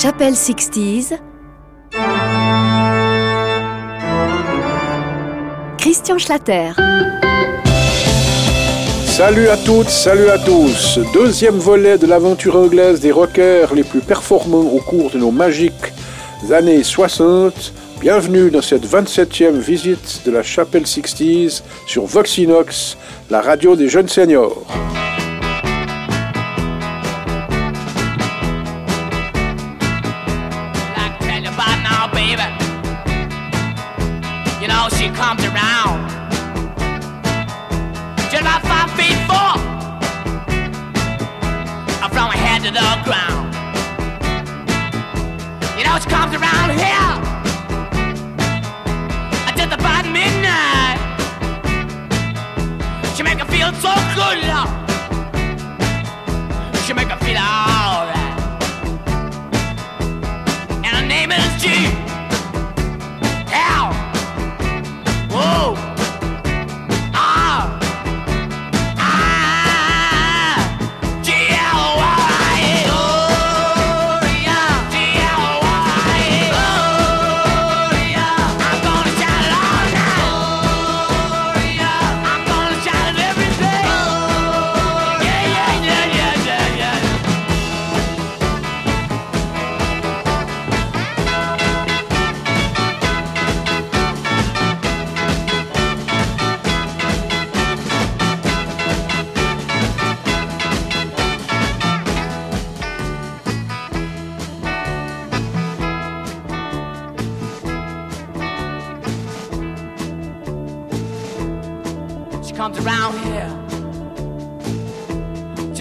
Chapelle 60s. Christian Schlatter. Salut à toutes, salut à tous. Deuxième volet de l'aventure anglaise des rockers les plus performants au cours de nos magiques années 60. Bienvenue dans cette 27e visite de la Chapelle 60s sur Voxinox, la radio des jeunes seniors. Comes around. Just about five feet four. From my head to the ground. You know she comes around here. Just about midnight. She make me feel so good, love.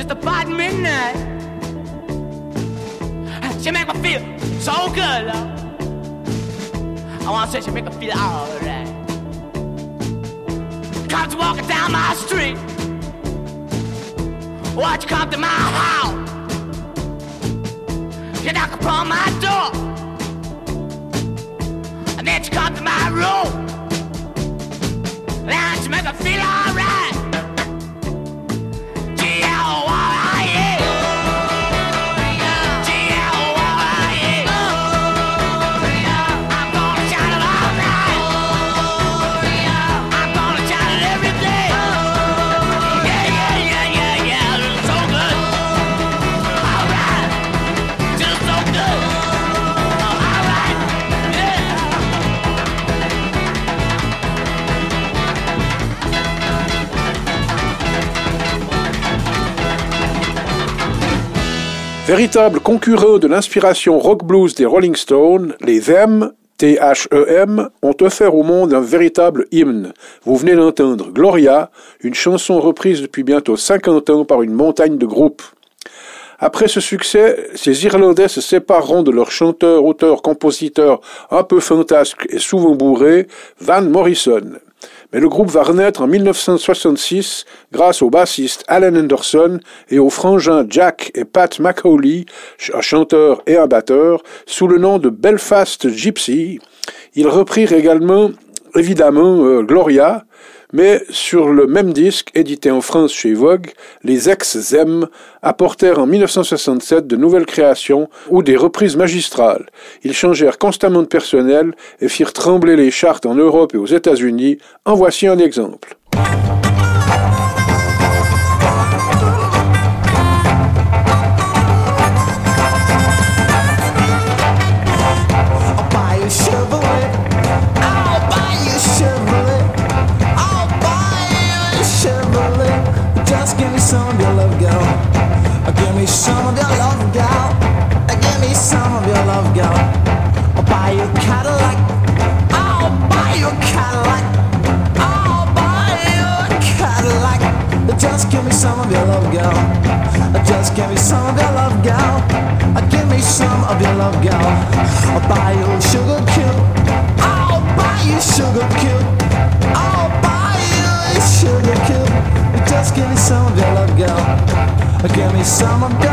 just about midnight. She make me feel so good, love. I wanna say she make me feel alright. Comes walking down my street. Watch you come to my house. You knock upon my door. And then you come to my room. Now she make me feel alright. Oh. Véritable concurrent de l'inspiration rock blues des Rolling Stones, les Them, T-H-E-M, ont offert au monde un véritable hymne. Vous venez d'entendre Gloria, une chanson reprise depuis bientôt 50 ans par une montagne de groupes. Après ce succès, ces Irlandais se sépareront de leur chanteur, auteur, compositeur un peu fantasque et souvent bourré, Van Morrison. Mais le groupe va renaître en 1966 grâce au bassiste Alan Anderson et aux frangins Jack et Pat McAuley, un chanteur et un batteur, sous le nom de Belfast Gypsy. Ils reprirent également, évidemment, euh, Gloria, mais sur le même disque, édité en France chez Vogue, les ex-Zem apportèrent en 1967 de nouvelles créations ou des reprises magistrales. Ils changèrent constamment de personnel et firent trembler les chartes en Europe et aux États-Unis. En voici un exemple. summer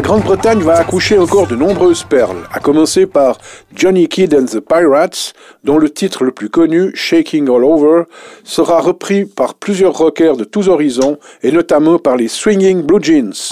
la Grande-Bretagne va accoucher encore de nombreuses perles, à commencer par Johnny Kidd and the Pirates, dont le titre le plus connu, Shaking All Over, sera repris par plusieurs rockers de tous horizons, et notamment par les Swinging Blue Jeans.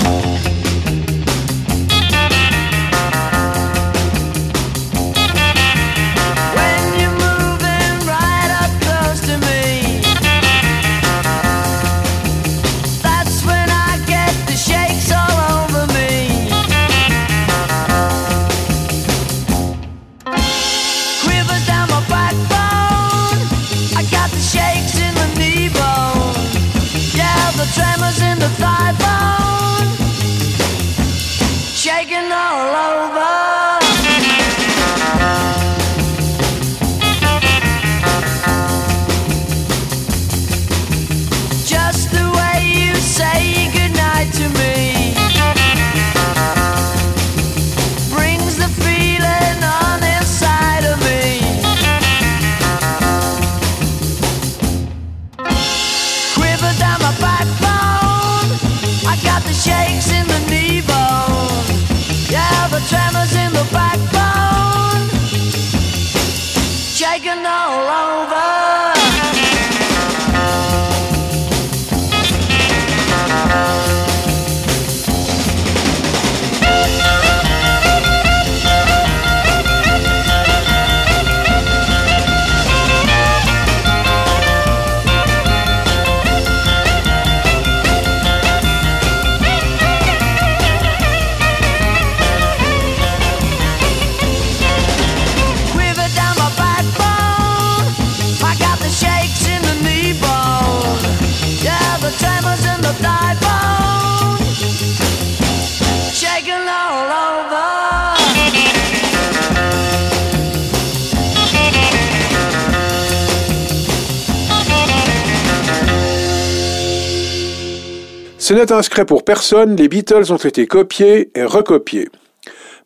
Ce n'est un secret pour personne, les Beatles ont été copiés et recopiés.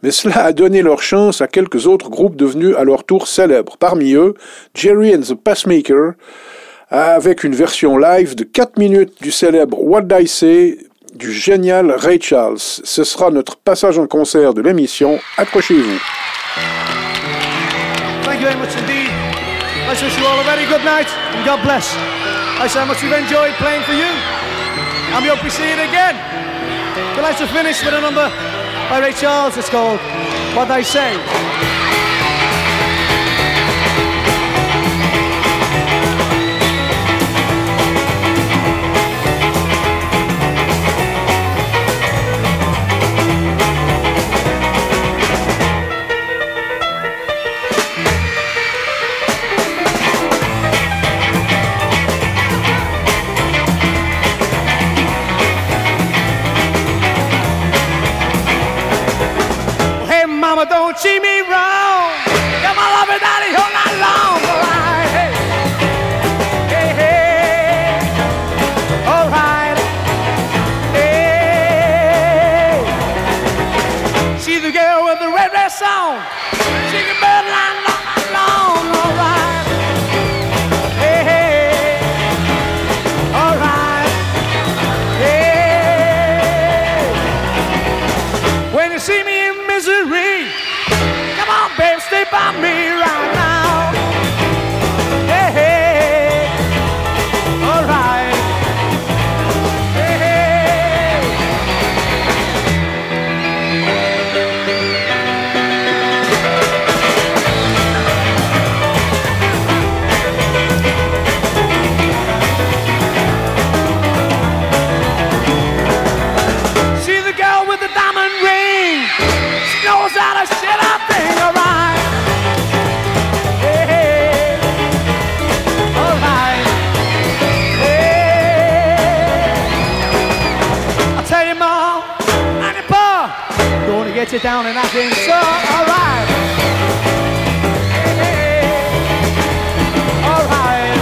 Mais cela a donné leur chance à quelques autres groupes devenus à leur tour célèbres. Parmi eux, Jerry and the Passmaker, avec une version live de 4 minutes du célèbre What I Say du génial Ray Charles. Ce sera notre passage en concert de l'émission. Accrochez-vous. Thank you very much indeed. I wish you all a very good night and God bless. I much we've enjoyed playing for you. And we hope we see it again. We'd to finish with a number by Ray Charles. It's called What I Say. Don't down and acting so alright. alright.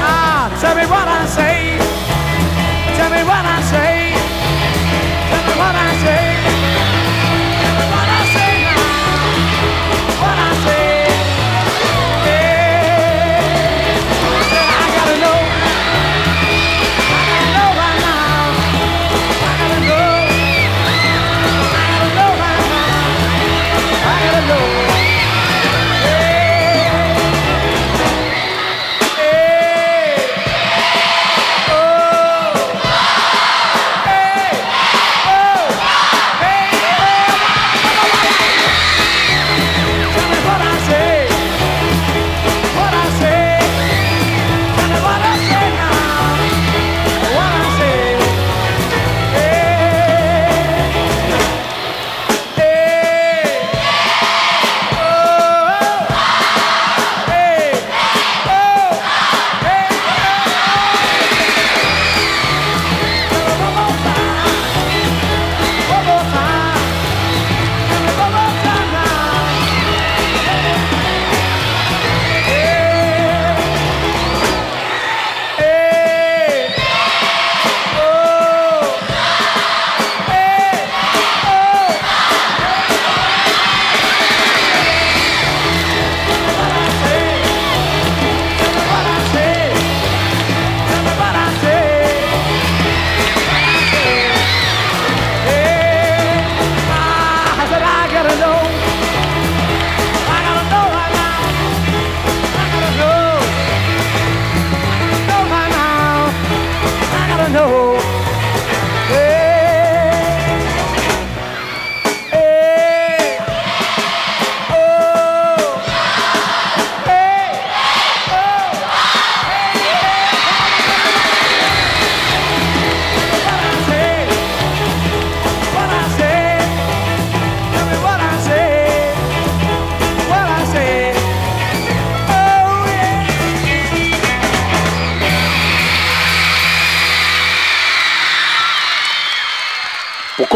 ah, tell me what I say.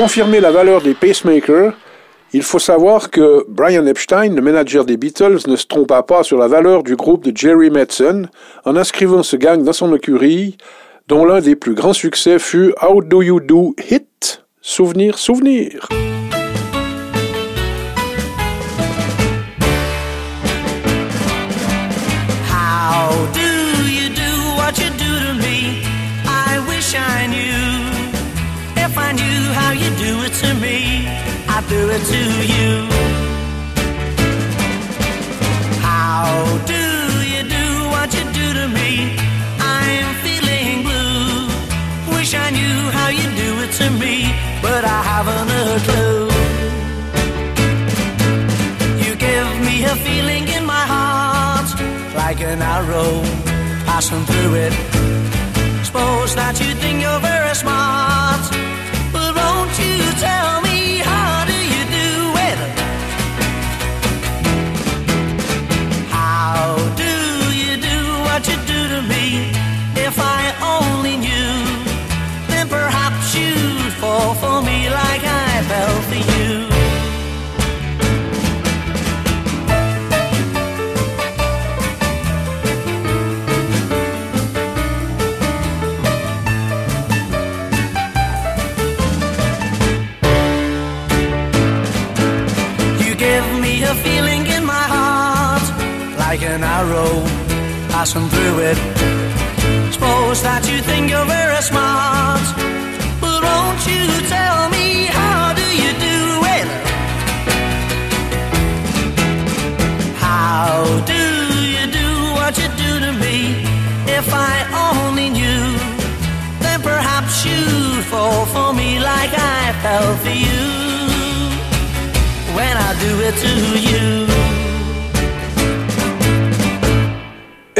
Confirmer la valeur des pacemakers, il faut savoir que Brian Epstein, le manager des Beatles, ne se trompa pas sur la valeur du groupe de Jerry Madsen en inscrivant ce gang dans son écurie, dont l'un des plus grands succès fut How Do You Do Hit? Souvenir, souvenir. Passing through it. Suppose that you think you're very smart, passing through it. Suppose that you think you're very smart, but won't you tell me how do you do it? How do you do what you do to me? If I only knew, then perhaps you'd fall for me like I fell for you when I do it to you.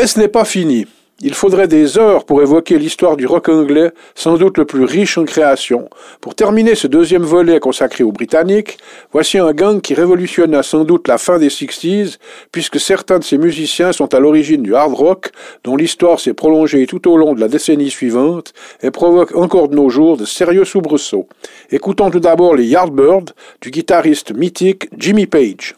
Et ce n'est pas fini. Il faudrait des heures pour évoquer l'histoire du rock anglais, sans doute le plus riche en création. Pour terminer ce deuxième volet consacré aux Britanniques, voici un gang qui révolutionna sans doute la fin des 60s, puisque certains de ces musiciens sont à l'origine du hard rock, dont l'histoire s'est prolongée tout au long de la décennie suivante et provoque encore de nos jours de sérieux soubresauts. Écoutons tout d'abord les Yardbirds du guitariste mythique Jimmy Page.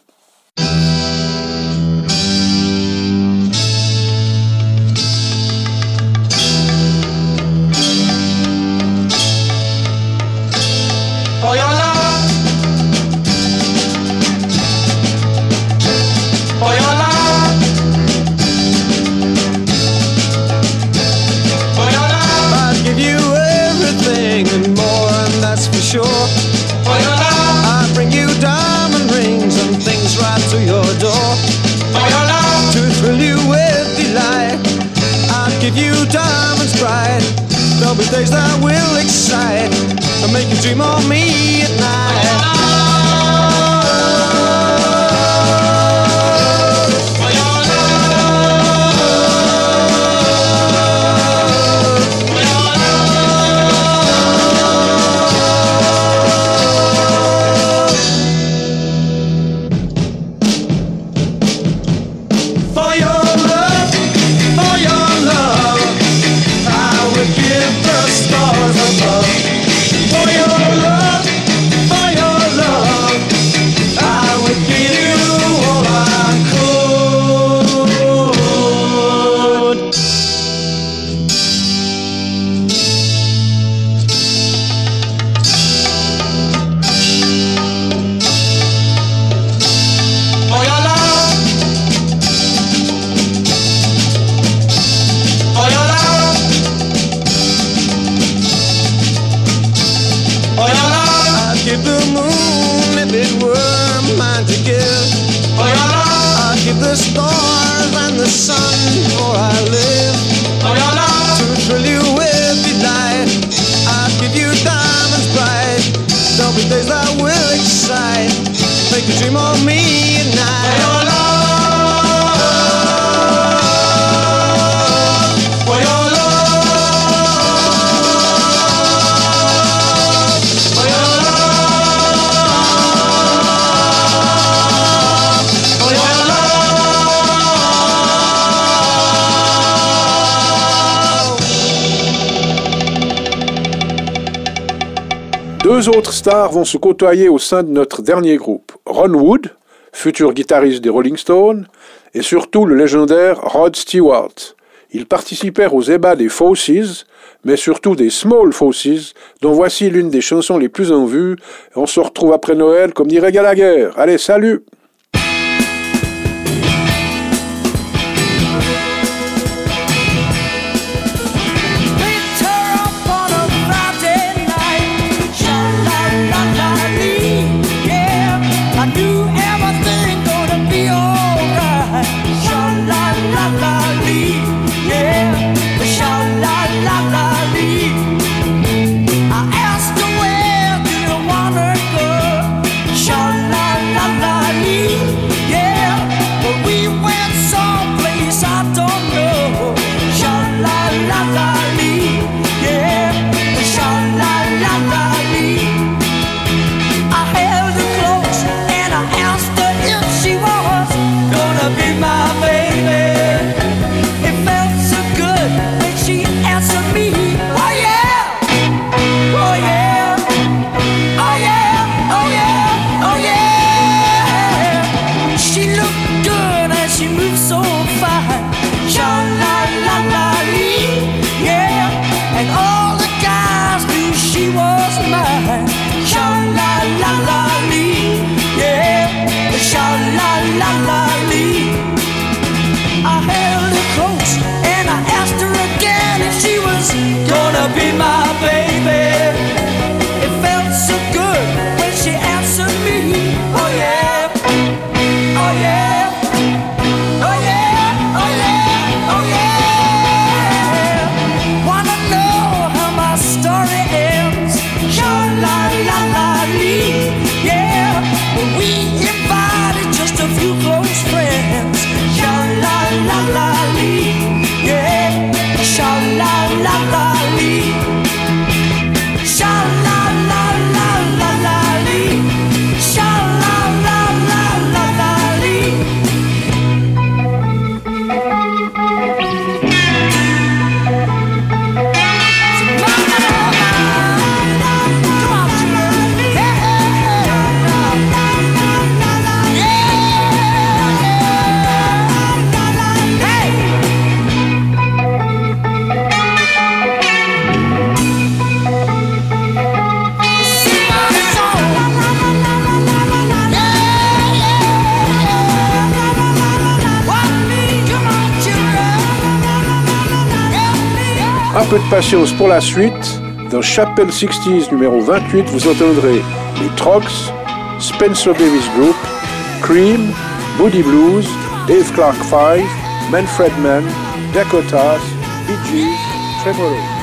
Days that will excite and make you dream of me at night. the stars and the sun, for I live. To thrill you with delight, I'll give you diamonds bright. There'll be days that will excite, make you dream of. Deux autres stars vont se côtoyer au sein de notre dernier groupe. Ron Wood, futur guitariste des Rolling Stones, et surtout le légendaire Rod Stewart. Ils participèrent aux ébats des Fauces, mais surtout des Small Fauces, dont voici l'une des chansons les plus en vue. On se retrouve après Noël, comme dirait Gallagher. Allez, salut! De patience pour la suite. Dans Chapel 60s numéro 28, vous entendrez les Trogs, Spencer Davis Group, Cream, Moody Blues, Dave Clark 5, Manfred Mann, Dakotas, Bee Gees.